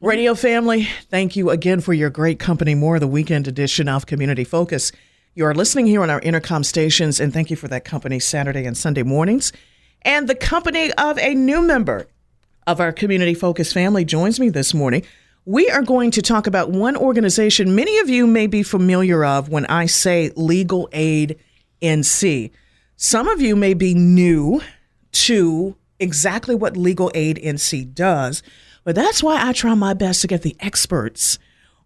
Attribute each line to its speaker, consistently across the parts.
Speaker 1: Radio family, thank you again for your great company. More the weekend edition of Community Focus. You are listening here on our intercom stations, and thank you for that company Saturday and Sunday mornings. And the company of a new member of our Community Focus family joins me this morning. We are going to talk about one organization many of you may be familiar of when I say Legal Aid NC. Some of you may be new to exactly what Legal Aid NC does, but that's why I try my best to get the experts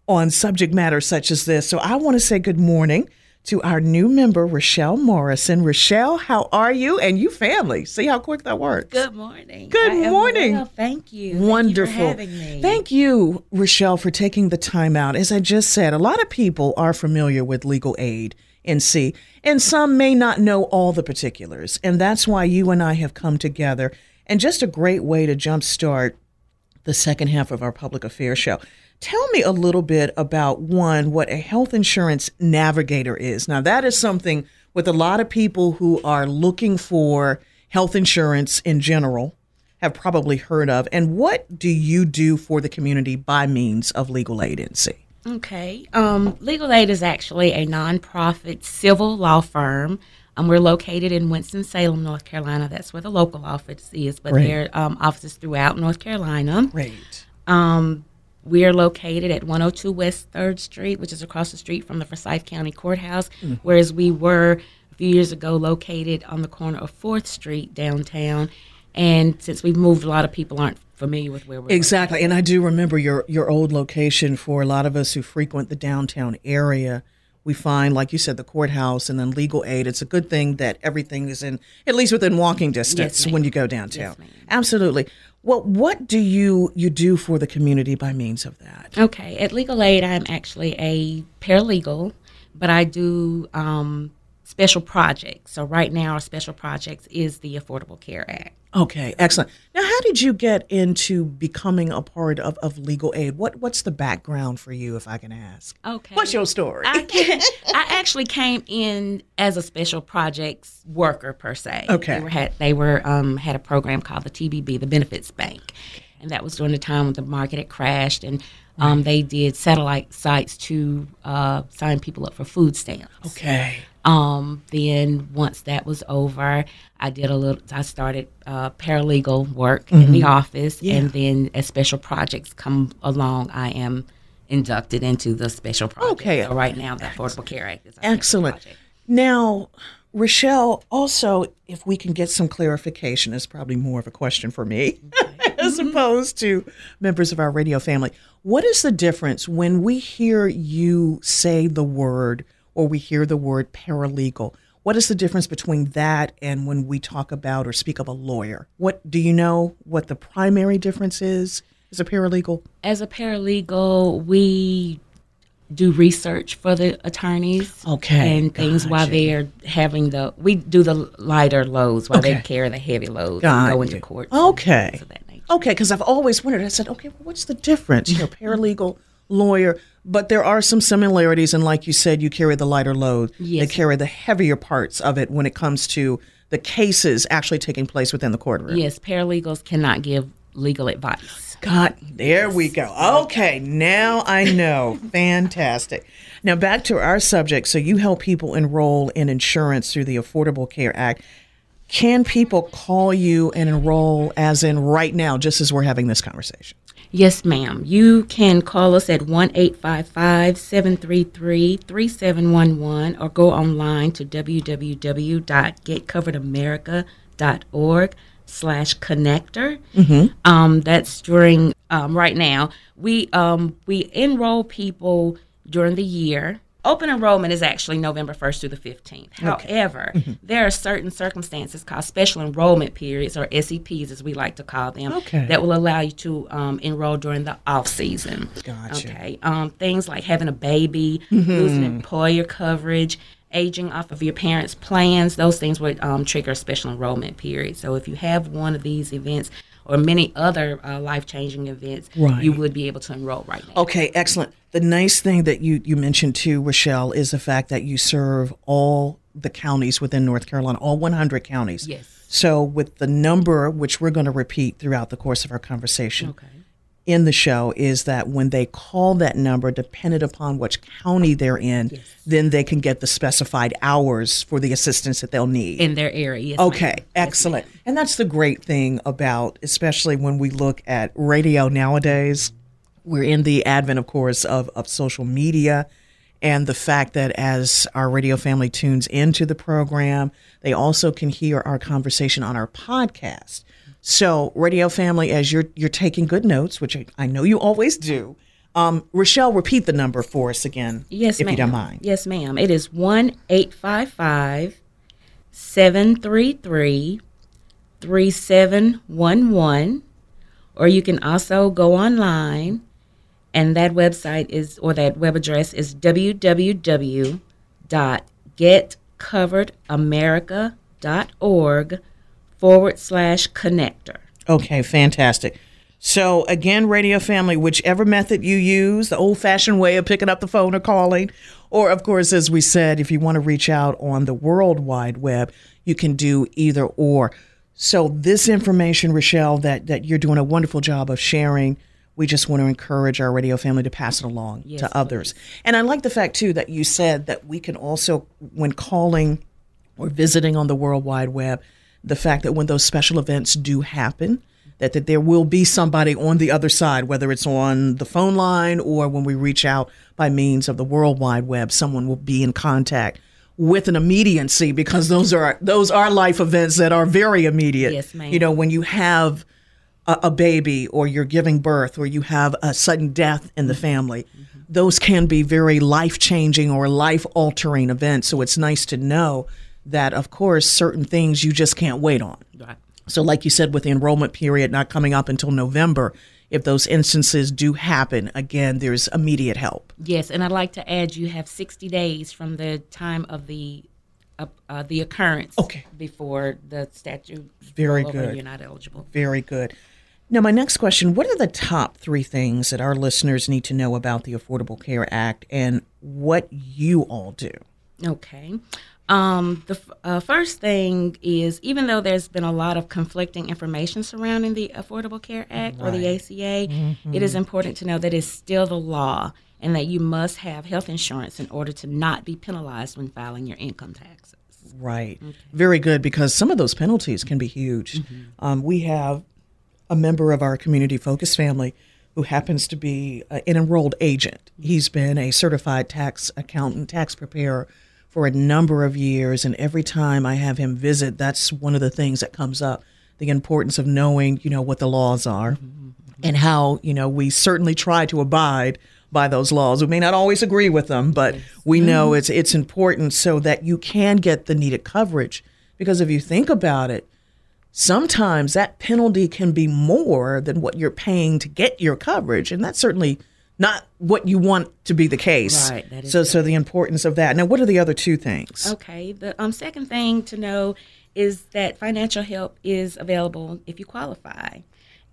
Speaker 1: on subject matter such as this. So I want to say good morning to our new member, Rochelle Morrison. Rochelle, how are you? And you family. See how quick that works.
Speaker 2: Good morning.
Speaker 1: Good
Speaker 2: I
Speaker 1: morning.
Speaker 2: well, Thank you.
Speaker 1: Wonderful.
Speaker 2: Thank you for having me.
Speaker 1: Thank you, Rochelle, for taking the time out. As I just said, a lot of people are familiar with legal aid NC, and some may not know all the particulars. And that's why you and I have come together. And just a great way to jumpstart the second half of our public affairs show. Tell me a little bit about one, what a health insurance navigator is. Now, that is something with a lot of people who are looking for health insurance in general have probably heard of. And what do you do for the community by means of Legal Aid NC?
Speaker 2: Okay. Um, Legal Aid is actually a nonprofit civil law firm. Um, we're located in Winston-Salem, North Carolina. That's where the local office is, but
Speaker 1: Great.
Speaker 2: there are um, offices throughout North Carolina.
Speaker 1: Great.
Speaker 2: Um, we are located at 102 West 3rd Street, which is across the street from the Forsyth County Courthouse,
Speaker 1: Mm-hmm.
Speaker 2: whereas we were a few years ago located on the corner of 4th Street downtown. And since we've moved, a lot of people aren't familiar with where we're
Speaker 1: Exactly. And I do remember your, your old location for a lot of us who frequent the downtown area. We find, like you said, the courthouse and then legal aid. It's a good thing that everything is in, at least within walking distance
Speaker 2: ma'am.
Speaker 1: when you go downtown.
Speaker 2: Yes.
Speaker 1: Absolutely. Well, what do you you do for the community by means of that?
Speaker 2: Okay, at Legal Aid, I'm actually a paralegal, but I do um, special projects. So right now, our special projects is the Affordable Care Act.
Speaker 1: Okay, excellent. Now, how did you get into becoming a part of, of legal aid? What what's the background for you, if I can ask?
Speaker 2: Okay,
Speaker 1: What's your story?
Speaker 2: I, can, I actually came in as a special projects worker per se.
Speaker 1: Okay.
Speaker 2: they were, had they were um, had a program called the TBB, the Benefits Bank, and that was during the time when the market had crashed, and um, they did satellite sites to uh, sign people up for food stamps.
Speaker 1: okay.
Speaker 2: Um, then once that was over, I did a little. I started uh, paralegal work in the office,
Speaker 1: Mm-hmm. Yeah.
Speaker 2: and then as special projects come along, I am inducted into the special project.
Speaker 1: Okay.
Speaker 2: So right now, the Affordable Care Act is
Speaker 1: Excellent. Now, Rochelle, also, if we can get some clarification, is probably more of a question for me as opposed to members of our radio family. What is the difference when we hear you say the word or we hear the word paralegal? What is the difference between that and when we talk about or speak of a lawyer? What do you know what the primary difference is as a paralegal?
Speaker 2: As a paralegal, we do research for the attorneys.
Speaker 1: Okay,
Speaker 2: And things while they're having the, we do the lighter loads while
Speaker 1: Okay.
Speaker 2: they carry the heavy loads
Speaker 1: Got
Speaker 2: and go into court.
Speaker 1: Okay.
Speaker 2: things of that nature.
Speaker 1: Okay, because I've always wondered. I said, okay, well, what's the difference? You know, paralegal, lawyer, but there are some similarities. And like you said, you carry the lighter load.
Speaker 2: Yes.
Speaker 1: They carry the heavier parts of it when it comes to the cases actually taking place within the courtroom.
Speaker 2: Yes, paralegals cannot give legal advice.
Speaker 1: God, there we go. Okay, now I know. Fantastic. Now back to our subject. So you help people enroll in insurance through the Affordable Care Act. Can people call you and enroll as in right now, just as we're having this conversation?
Speaker 2: Yes, ma'am. You can call us at 1 855 733 3711 or go online to www.getcoveredamerica.org slash connector. Um, that's during um, right now. We um, we enroll people during the year Open enrollment is actually November 1st through the 15th. However,
Speaker 1: Mm-hmm.
Speaker 2: there are certain circumstances called special enrollment periods, or SEPs as we like to call them,
Speaker 1: Okay.
Speaker 2: that will allow you to um, enroll during the off season.
Speaker 1: Gotcha.
Speaker 2: Okay. Um, things like having a baby,
Speaker 1: Mm-hmm.
Speaker 2: losing employer coverage, aging off of your parents' plans, those things would um, trigger a special enrollment period. So if you have one of these events or many other uh, life changing events,
Speaker 1: Right.
Speaker 2: you would be able to enroll right now.
Speaker 1: Okay, excellent. The nice thing that you, you mentioned too, Rochelle, is the fact that you serve all the counties within North Carolina, all 100 counties.
Speaker 2: Yes.
Speaker 1: So, with the number, which we're going to repeat throughout the course of our conversation
Speaker 2: Okay.
Speaker 1: In the show, is that when they call that number, dependent upon which county they're in, then they can get the specified hours for the assistance that they'll need.
Speaker 2: In their area. Yes,
Speaker 1: Okay,
Speaker 2: ma'am.
Speaker 1: Excellent.
Speaker 2: ma'am.
Speaker 1: And that's the great thing about, especially when we look at radio nowadays. We're in the advent, of course, of, of social media and the fact that as our radio family tunes into the program, they also can hear our conversation on our podcast. So, radio family, as you're you're taking good notes, which I, I know you always do, um, Rochelle, repeat the number for us again,
Speaker 2: Yes,
Speaker 1: if
Speaker 2: ma'am.
Speaker 1: you don't mind.
Speaker 2: Yes, ma'am. It is 1 855 733 3711. Or you can also go online, and that website is, or that web address is www.getcoveredamerica.org forward slash connector.
Speaker 1: Okay, fantastic. So, again, radio family, whichever method you use, the old fashioned way of picking up the phone or calling, or of course, as we said, if you want to reach out on the World Wide Web, you can do either or. So, this information, Rochelle, that, that you're doing a wonderful job of sharing, we just want to encourage our radio family to pass it along
Speaker 2: Yes,
Speaker 1: to others. And I like the fact, too, that you said that we can also, when calling or visiting on the World Wide Web, the fact that when those special events do happen, that, that there will be somebody on the other side, whether it's on the phone line or when we reach out by means of the World Wide Web, someone will be in contact with an immediacy because those are those are life events that are very immediate.
Speaker 2: Yes, ma'am.
Speaker 1: You know, when you have a, a baby or you're giving birth or you have a sudden death in the family, those can be very life changing or life altering events. So it's nice to know that, of course, certain things you just can't wait on.
Speaker 2: Right.
Speaker 1: So, like you said, with the enrollment period not coming up until November, if those instances do happen, again, there's immediate help.
Speaker 2: Yes, and I'd like to add you have 60 days from the time of the uh, uh, the occurrence
Speaker 1: Okay.
Speaker 2: before the statute
Speaker 1: Very good.
Speaker 2: You're not eligible.
Speaker 1: Very good. Now, my next question What are the top three things that our listeners need to know about the Affordable Care Act and what you all do?
Speaker 2: Okay. Um, the f- uh, first thing is even though there's been a lot of conflicting information surrounding the Affordable Care Act or the ACA, it is important to know that it's still the law and that you must have health insurance in order to not be penalized when filing your income taxes.
Speaker 1: Right. Very good because some of those penalties can be huge. Um, we have a member of our community focus family who happens to be uh, an enrolled agent. He's been a certified tax accountant, tax preparer for a number of years. And every time I have him visit, that's one of the things that comes up the importance of knowing, you know, what the laws are and how, you know, we certainly try to abide by those laws. We may not always agree with them, but we know it's it's important so that you can get the needed coverage. Because if you think about it, sometimes that penalty can be more than what you're paying to get your coverage, and that's certainly not what you want to be the case.
Speaker 2: Right, that is
Speaker 1: so, so the importance of that. Now, what are the other two things?
Speaker 2: Okay. The um, second thing to know is that financial help is available if you qualify.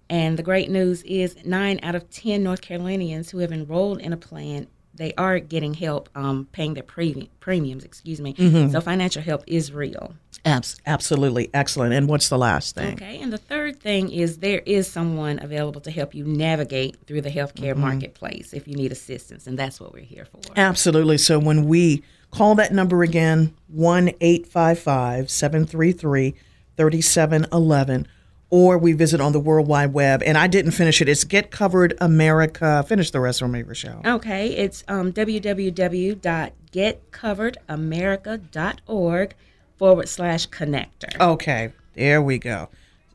Speaker 2: And the great news is nine out of 10 North Carolinians who have enrolled in a plan, they are getting help um, paying their premium, premiums, excuse me. So financial help is real.
Speaker 1: Abs- absolutely excellent. And what's the last thing?
Speaker 2: Okay. And the third thing is there is someone available to help you navigate through the healthcare marketplace if you need assistance. And that's what we're here for.
Speaker 1: Absolutely. So when we call that number again, 1 855 733 3711, or we visit on the World Wide Web, and I didn't finish it. It's Get Covered America. Finish the rest for me, Rochelle.
Speaker 2: Okay, it's um, www.getcoveredamerica.org forward slash connector.
Speaker 1: Okay, there we go.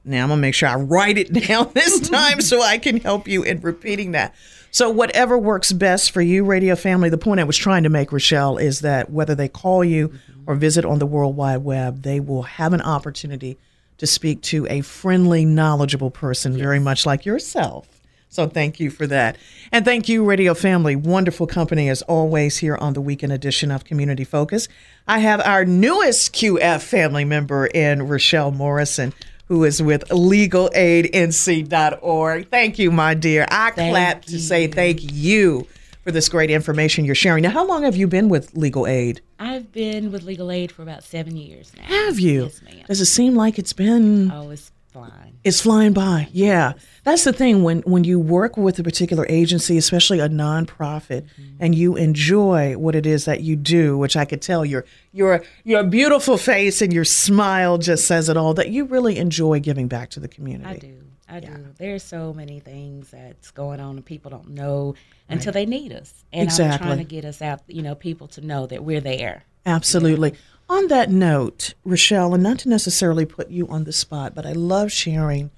Speaker 1: Now I'm gonna make sure I write it down this time so I can help you in repeating that. So whatever works best for you, radio family. The point I was trying to make, Rochelle, is that whether they call you or visit on the World Wide Web, they will have an opportunity to speak to a friendly, knowledgeable person, very much like yourself. So thank you for that. And thank you, Radio Family. Wonderful company as always here on the weekend edition of Community Focus. I have our newest QF family member in Rochelle Morrison, who is with legalaidnc.org. Thank you, my dear. I
Speaker 2: Thank
Speaker 1: clap to say thank you for this great information you're sharing. Now, how long have you been with Legal Aid?
Speaker 2: I've been with Legal Aid for about seven years now.
Speaker 1: Have you?
Speaker 2: Yes, ma'am.
Speaker 1: Does it seem like it's been
Speaker 2: Oh, it's flying.
Speaker 1: it's flying by. Yeah. That's the thing when when you work with a particular agency, especially a nonprofit, mm-hmm. and you enjoy what it is that you do, which I could tell your your your beautiful face and your smile just says it all that you really enjoy giving back to the community.
Speaker 2: I do. I do. There's so many things that's going on and people don't know until they need us. And I'm trying to get us out, you know, people to know that we're there.
Speaker 1: Absolutely. On that note, Rochelle, and not to necessarily put you on the spot, but I love sharing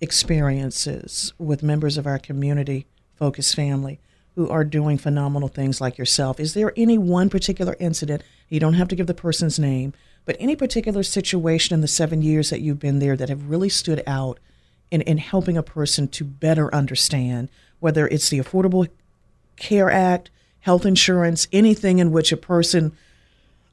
Speaker 1: experiences with members of our community focused family who are doing phenomenal things like yourself. Is there any one particular incident? You don't have to give the person's name, but any particular situation in the seven years that you've been there that have really stood out in, in helping a person to better understand whether it's the Affordable Care Act, health insurance, anything in which a person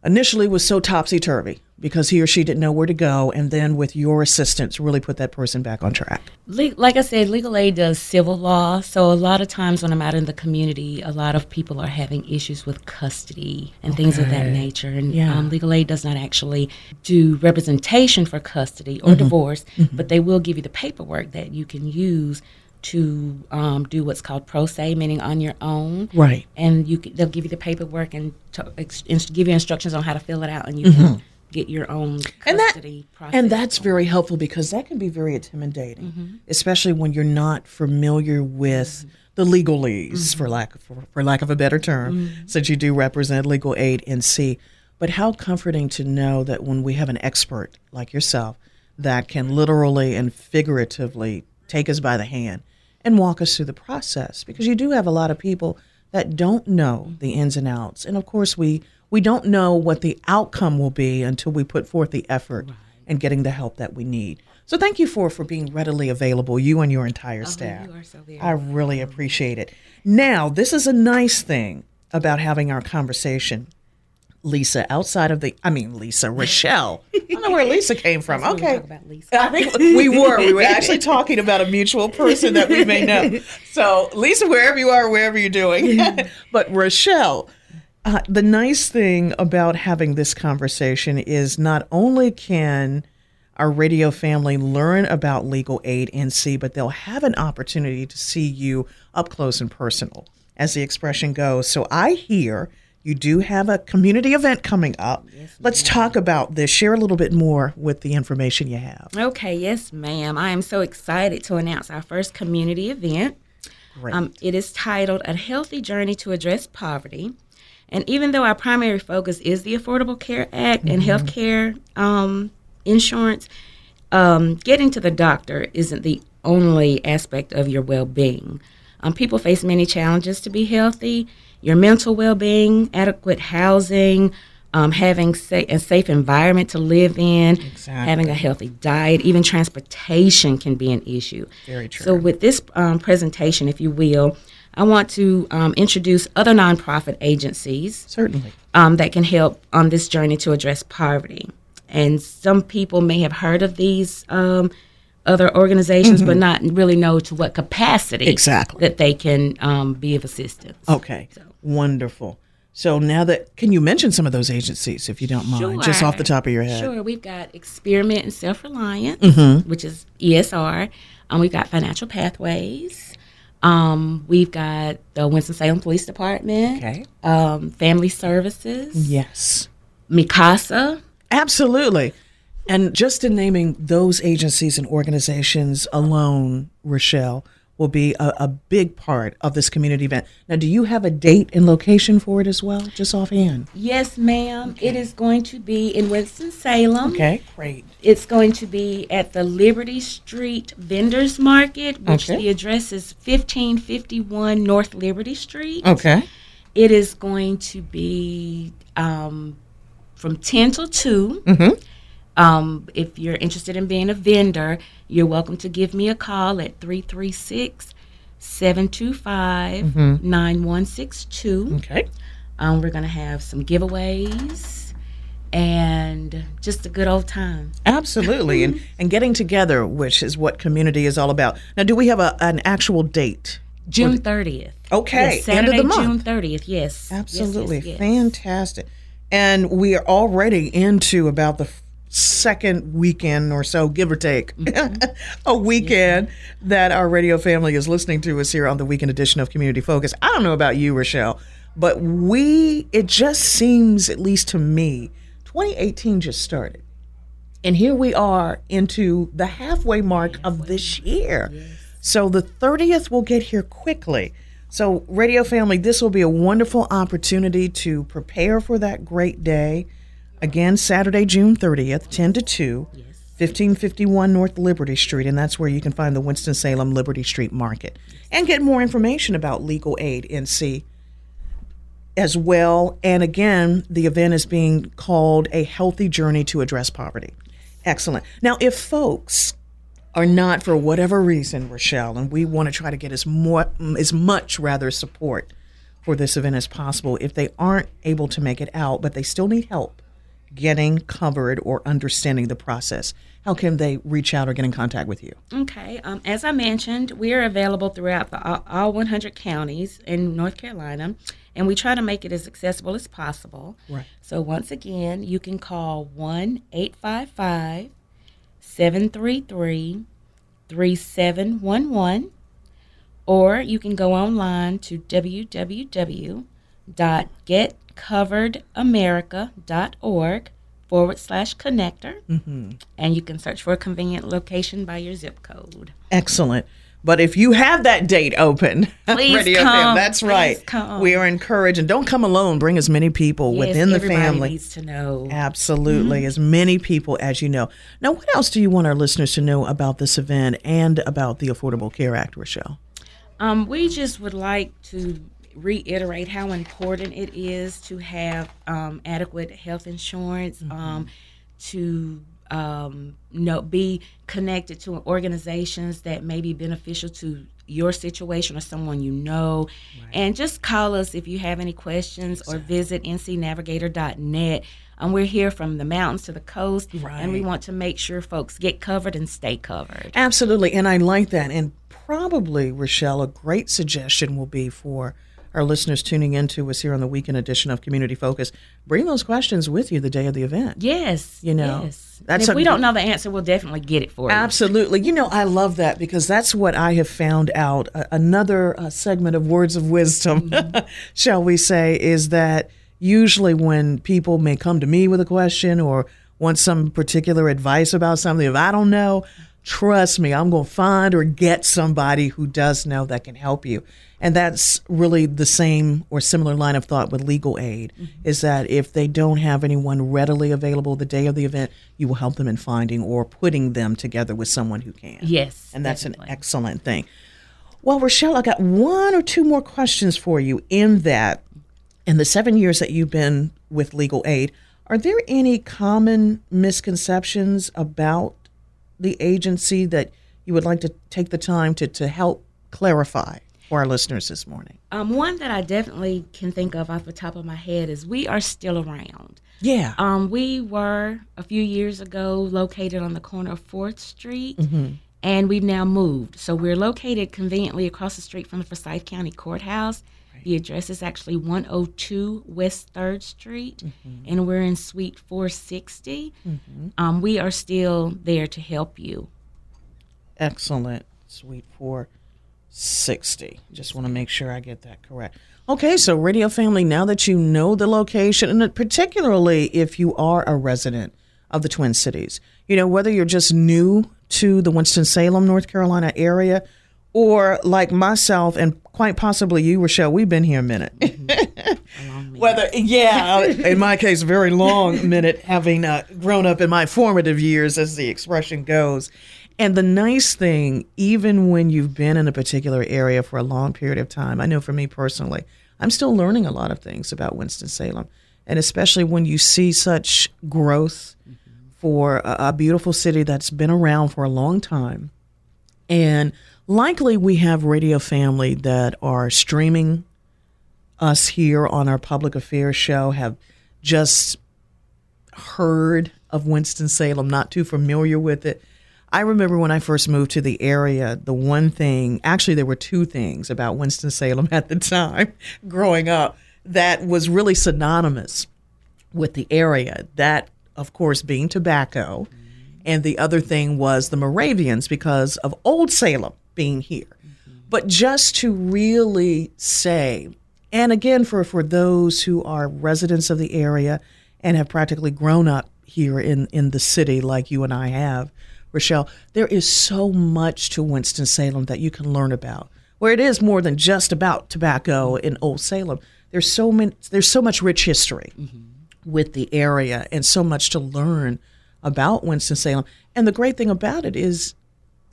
Speaker 1: initially was so topsy turvy because he or she didn't know where to go, and then with your assistance, really put that person back on track.
Speaker 2: Like I said, legal aid does civil law. So a lot of times when I'm out in the community, a lot of people are having issues with custody and things of that nature. And
Speaker 1: Yeah.
Speaker 2: um, legal aid does not actually do representation for custody
Speaker 1: Mm-hmm.
Speaker 2: or divorce, but they will give you the paperwork that you can use to um, do what's called pro se, meaning on your own.
Speaker 1: Right.
Speaker 2: And you they'll give you the paperwork and to, ex- give you instructions on how to fill it out, and you can get your own
Speaker 1: Mm-hmm. And that
Speaker 2: custody process.
Speaker 1: and that's very helpful because that can be very intimidating, especially when you're not familiar with the legalese, for lack of, for, for lack of a better term, since you do represent Legal Aid NC. But how comforting to know that when we have an expert like yourself that can literally and figuratively take us by the hand and walk us through the process, because you do have a lot of people that don't know the ins and outs, and of course we we don't know what the outcome will be until we put forth the effort and getting the help that we need. So thank you for for being readily available, you and your entire oh, staff.
Speaker 2: you are so
Speaker 1: I really appreciate it. Now, this is a nice thing about having our conversation. Lisa, outside of the, I mean, Lisa, Rochelle. I don't know where Lisa came from.
Speaker 2: That's what we
Speaker 1: Okay.
Speaker 2: about, Lisa.
Speaker 1: I think we were. We were actually talking about a mutual person that we may know. So, Lisa, wherever you are, wherever you're doing. but, Rochelle, uh, the nice thing about having this conversation is not only can our radio family learn about legal aid NC, but they'll have an opportunity to see you up close and personal, as the expression goes. So, I hear you do have a community event coming up. Let's talk about this. Share a little bit more with the information you have.
Speaker 2: Okay, yes, ma'am. I am so excited to announce our first community event.
Speaker 1: Great.
Speaker 2: Um, it is titled A Healthy Journey to Address Poverty. And even though our primary focus is the Affordable Care Act and health care um, insurance, um, getting to the doctor isn't the only aspect of your well being. Um, people face many challenges to be healthy your mental well being, adequate housing, um, having sa- a safe environment to live in, having a healthy diet, even transportation can be an issue.
Speaker 1: Very true.
Speaker 2: So, with this um, presentation, if you will, I want to um, introduce other nonprofit agencies
Speaker 1: Certainly.
Speaker 2: um, that can help on this journey to address poverty. And some people may have heard of these um, other organizations, but not really know to what capacity
Speaker 1: Mm-hmm. Exactly.
Speaker 2: that they can um, be of assistance.
Speaker 1: Okay. Wonderful. So now that can you mention some of those agencies if you don't mind, just off the top of your head?
Speaker 2: Sure. We've got Experiment in Self Reliance,
Speaker 1: Mm-hmm.
Speaker 2: which is ESR. Um, we've got Financial Pathways. Um, we've got the Winston-Salem Police Department.
Speaker 1: Okay.
Speaker 2: Um, Family Services.
Speaker 1: Yes.
Speaker 2: Mikasa.
Speaker 1: Absolutely. And just in naming those agencies and organizations alone, Rochelle, will be a, a big part of this community event. Now, do you have a date and location for it as well, just offhand?
Speaker 2: Yes, ma'am. It is going to be in Winston-Salem.
Speaker 1: Okay, great.
Speaker 2: It's going to be at the Liberty Street Vendors Market, which
Speaker 1: Okay.
Speaker 2: the address is 1551 North Liberty Street.
Speaker 1: Okay.
Speaker 2: It is going to be um, from 10 till 2.
Speaker 1: Mm-hmm.
Speaker 2: Um, if you're interested in being a vendor, you're welcome to give me a call at 336 725 9162.
Speaker 1: Okay.
Speaker 2: Um, we're going to have some giveaways and just a good old time.
Speaker 1: Absolutely. and, and getting together, which is what community is all about. Now, do we have a, an actual date?
Speaker 2: June 30th.
Speaker 1: Okay,
Speaker 2: Yes,
Speaker 1: end of the month.
Speaker 2: June 30th. Yes. Yes, yes,
Speaker 1: Absolutely.
Speaker 2: yes.
Speaker 1: Fantastic. And we are already into about the second weekend or so, give or take,
Speaker 2: Mm-hmm.
Speaker 1: a weekend that our radio family is listening to us here on the weekend edition of Community Focus. I don't know about you, Rochelle, but we, it just seems, at least to me, 2018 just started. And here we are into the halfway mark of this year. So the 30th will get here quickly. So, radio family, this will be a wonderful opportunity to prepare for that great day. Again, Saturday, June 30th, 10 to 2, 1551 North Liberty Street, and that's where you can find the Winston-Salem Liberty Street Market and get more information about Legal Aid NC as well. And again, the event is being called A Healthy Journey to Address Poverty. Excellent. Now, if folks are not for whatever reason, Rochelle, and we want to try to get as more mm, as much rather support for this event as possible, if they aren't able to make it out, but they still need help getting covered or understanding the process, how can they reach out or get in contact with you?
Speaker 2: Okay. Um, as I mentioned, we are available throughout the, all, all 100 counties in North Carolina, and we try to make it as accessible as possible.
Speaker 1: Right.
Speaker 2: So, once again, you can call 1 855 733 3711, or you can go online to www.getcoveredamerica.org forward slash connector, and you can search for a convenient location by your zip code.
Speaker 1: Excellent. But if you have that date open,
Speaker 2: Please
Speaker 1: Radio
Speaker 2: come.
Speaker 1: Fam, that's
Speaker 2: Please
Speaker 1: right.
Speaker 2: come.
Speaker 1: We are encouraged, and don't come alone. Bring as many people
Speaker 2: Yes,
Speaker 1: within the
Speaker 2: everybody
Speaker 1: family.
Speaker 2: needs to know.
Speaker 1: Absolutely,
Speaker 2: Mm-hmm.
Speaker 1: as many people as you know. Now, what else do you want our listeners to know about this event and about the Affordable Care Act, Rochelle?
Speaker 2: Um, we just would like to reiterate how important it is to have um, adequate health insurance, um, to um, know, be connected to organizations that may be beneficial to your situation or someone you know. And just call us if you have any questions or visit ncnavigator.net. Um, we're here from the mountains to the coast, and we want to make sure folks get covered and stay covered.
Speaker 1: Absolutely, and I like that. And probably, Rochelle, a great suggestion will be for our listeners tuning into us here on the weekend edition of Community Focus. Bring those questions with you the day of the event.
Speaker 2: Yes.
Speaker 1: You know,
Speaker 2: yes.
Speaker 1: that's
Speaker 2: And if
Speaker 1: a-
Speaker 2: we don't know the answer, we'll definitely get it for you.
Speaker 1: Absolutely. You know, I love that because that's what I have found out. Uh, another uh, segment of words of wisdom, shall we say, is that usually when people may come to me with a question or want some particular advice about something, if I don't know, trust me, I'm going to find or get somebody who does know that can help you. And that's really the same or similar line of thought with legal aid mm-hmm. is that if they don't have anyone readily available the day of the event, you will help them in finding or putting them together with someone who can.
Speaker 2: Yes.
Speaker 1: And that's
Speaker 2: definitely.
Speaker 1: an excellent thing. Well, Rochelle, I got one or two more questions for you in that in the seven years that you've been with legal aid, are there any common misconceptions about the agency that you would like to take the time to, to help clarify for our listeners this morning?
Speaker 2: Um, one that I definitely can think of off the top of my head is we are still around.
Speaker 1: Yeah.
Speaker 2: Um, we were a few years ago located on the corner of Fourth Street,
Speaker 1: Mm-hmm.
Speaker 2: and we've now moved. So we're located conveniently across the street from the Forsyth County Courthouse. The address is actually 102 West Third Street,
Speaker 1: Mm-hmm.
Speaker 2: and we're in Suite 460. Um, we are still there to help you.
Speaker 1: Excellent. Suite 460. Just want to make sure I get that correct. Okay, so Radio Family, now that you know the location, and particularly if you are a resident of the Twin Cities, you know, whether you're just new to the Winston-Salem, North Carolina area, or like myself and quite possibly you, Rochelle, we've been here a minute. Whether, yeah, in my case, a very long minute, having uh, grown up in my formative years, as the expression goes. And the nice thing, even when you've been in a particular area for a long period of time, I know for me personally, I'm still learning a lot of things about Winston-Salem. And especially when you see such growth for a, a beautiful city that's been around for a long time. And likely we have radio family that are streaming us here on our public affairs show, have just heard of Winston-Salem, not too familiar with it. I remember when I first moved to the area, the one thing, actually, there were two things about Winston-Salem at the time growing up that was really synonymous with the area. That, of course, being tobacco. And the other thing was the Moravians because of Old Salem being here. But just to really say, and again, for, for those who are residents of the area and have practically grown up here in, in the city like you and I have, Rochelle, there is so much to Winston-Salem that you can learn about. Where it is more than just about tobacco in Old Salem, there's so many, there's so much rich history with the area and so much to learn about Winston-Salem. And the great thing about it is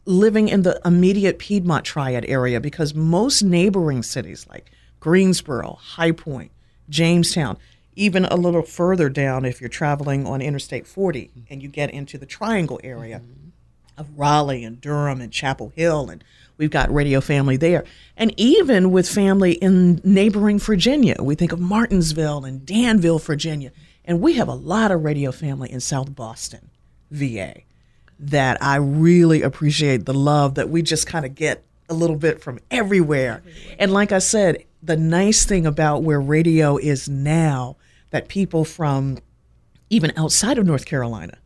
Speaker 1: living in the immediate Piedmont Triad area because most neighboring cities like Greensboro, High Point, Jamestown, even a little further down if you're traveling on Interstate 40 and you get into the Triangle area of Raleigh and Durham and Chapel Hill and we've got radio family there. And even with family in neighboring Virginia, we think of Martinsville and Danville, Virginia. And we have a lot of radio family in South Boston, VA, that I really appreciate the love that we just kind of get a little bit from everywhere. And like I said, the nice thing about where radio is now that people from even outside of North Carolina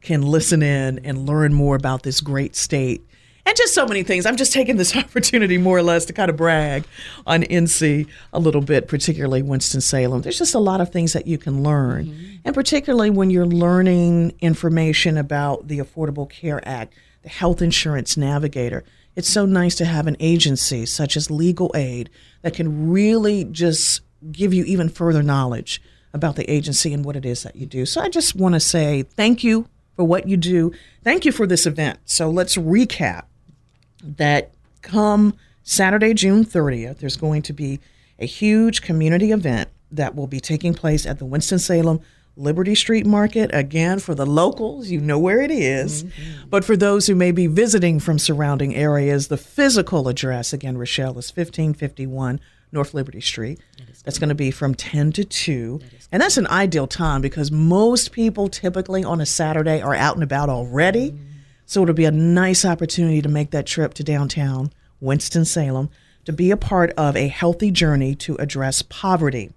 Speaker 1: can listen in and learn more about this great state and just so many things. I'm just taking this opportunity more or less to kind of brag on NC a little bit, particularly Winston-Salem. There's just a lot of things that you can learn. Mm-hmm. And particularly when you're learning information about the Affordable Care Act, the Health Insurance Navigator. It's so nice to have an agency such as Legal Aid that can really just give you even further knowledge about the agency and what it is that you do. So I just want to say thank you for what you do. Thank you for this event. So let's recap that come Saturday, June 30th, there's going to be a huge community event that will be taking place at the Winston-Salem Liberty Street Market. Again, for the locals, you know where it is. But for those who may be visiting from surrounding areas, the physical address, again, Rochelle, is 1551 North Liberty Street. That's going to be from 10 to 2. And that's an ideal time because most people typically on a Saturday are out and about already. So it'll be a nice opportunity to make that trip to downtown Winston-Salem to be a part of a healthy journey to address poverty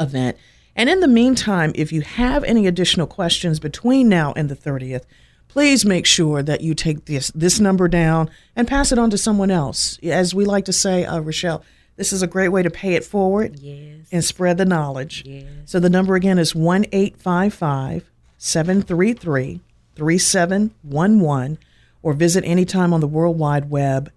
Speaker 1: event. And in the meantime, if you have any additional questions between now and the 30th, please make sure that you take this this number down and pass it on to someone else. As we like to say, uh, Rochelle, this is a great way to pay it forward
Speaker 2: Yes.
Speaker 1: and spread the knowledge.
Speaker 2: Yes.
Speaker 1: So the number again is 1 855 733 3711 or visit anytime on the World Wide Web,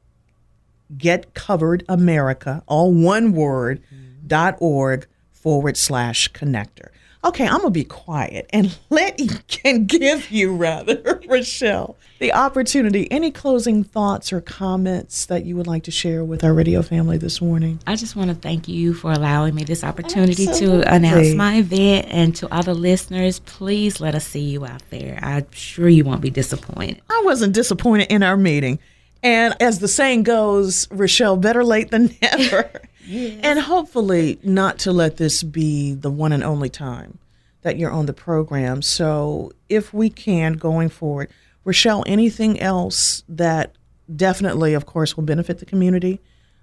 Speaker 1: Get Covered America, all one word, dot org forward slash connector. Okay, I'm gonna be quiet and let can give you rather, Rochelle, the opportunity. Any closing thoughts or comments that you would like to share with our radio family this morning?
Speaker 2: I just want to thank you for allowing me this opportunity
Speaker 1: Absolutely.
Speaker 2: to announce my event and to other listeners. Please let us see you out there. I'm sure you won't be disappointed.
Speaker 1: I wasn't disappointed in our meeting. And as the saying goes, Rochelle, better late than never. And hopefully, not to let this be the one and only time that you're on the program. So, if we can going forward, Rochelle, anything else that definitely, of course, will benefit the community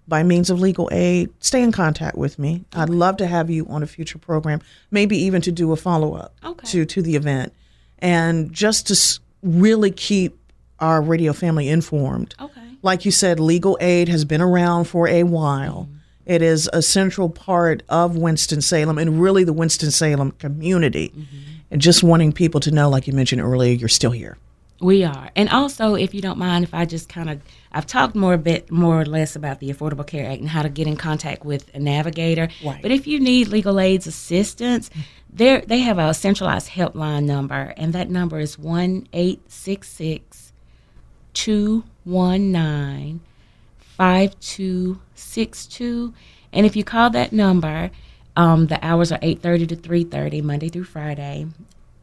Speaker 1: by means of legal aid, stay in contact with me. I'd love to have you on a future program, maybe even to do a follow up
Speaker 2: Okay.
Speaker 1: to, to the event. And just to really keep our radio family informed.
Speaker 2: Okay.
Speaker 1: Like you said, legal aid has been around for a while. Mm-hmm. It is a central part of Winston-Salem and really the Winston-Salem community. Mm-hmm. And just wanting people to know, like you mentioned earlier, you're still here.
Speaker 2: We are. And also, if you don't mind, if I just kind of I've talked more a bit more or less about the Affordable Care Act and how to get in contact with a navigator.
Speaker 1: Right.
Speaker 2: But if you need legal aid's assistance, they they have a centralized helpline number, and that number is one eight six six two one nine five two six two. And if you call that number, um, the hours are eight thirty to three thirty, Monday through Friday.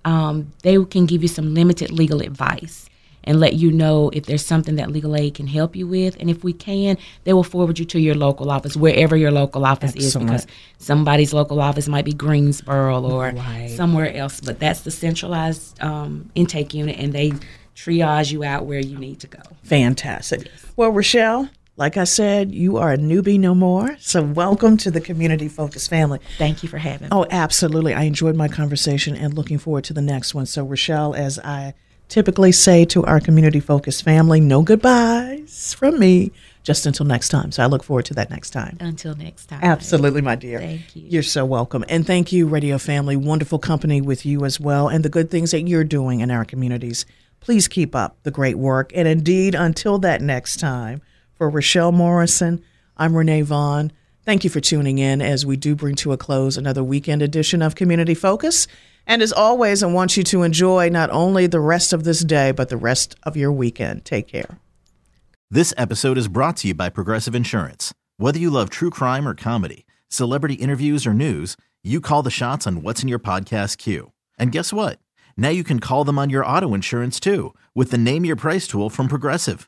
Speaker 2: Um, they can give you some limited legal advice and let you know if there's something that legal aid can help you with. And if we can, they will forward you to your local office, wherever your local office
Speaker 1: Excellent.
Speaker 2: is, because somebody's local office might be Greensboro or
Speaker 1: Right.
Speaker 2: somewhere else. But that's the centralized um, intake unit, and they triage you out where you need to go.
Speaker 1: Fantastic. Well, Rochelle, like I said, you are a newbie no more. So welcome to the community focused family.
Speaker 2: Thank you for having me.
Speaker 1: Oh, absolutely. I enjoyed my conversation and looking forward to the next one. So, Rochelle, as I typically say to our community focused family, no goodbyes from me just until next time. So, I look forward to that next time.
Speaker 2: Until next time.
Speaker 1: Absolutely, my dear.
Speaker 2: Thank you.
Speaker 1: You're so welcome. And thank you, Radio Family. Wonderful company with you as well, and the good things that you're doing in our communities. Please keep up the great work. And indeed, until that next time, for Rochelle Morrison, I'm Renee Vaughn. Thank you for tuning in as we do bring to a close another weekend edition of Community Focus. And as always, I want you to enjoy not only the rest of this day, but the rest of your weekend. Take care.
Speaker 3: This episode is brought to you by Progressive Insurance. Whether you love true crime or comedy, celebrity interviews or news, you call the shots on what's in your podcast queue. And guess what? Now you can call them on your auto insurance too with the Name Your Price tool from Progressive.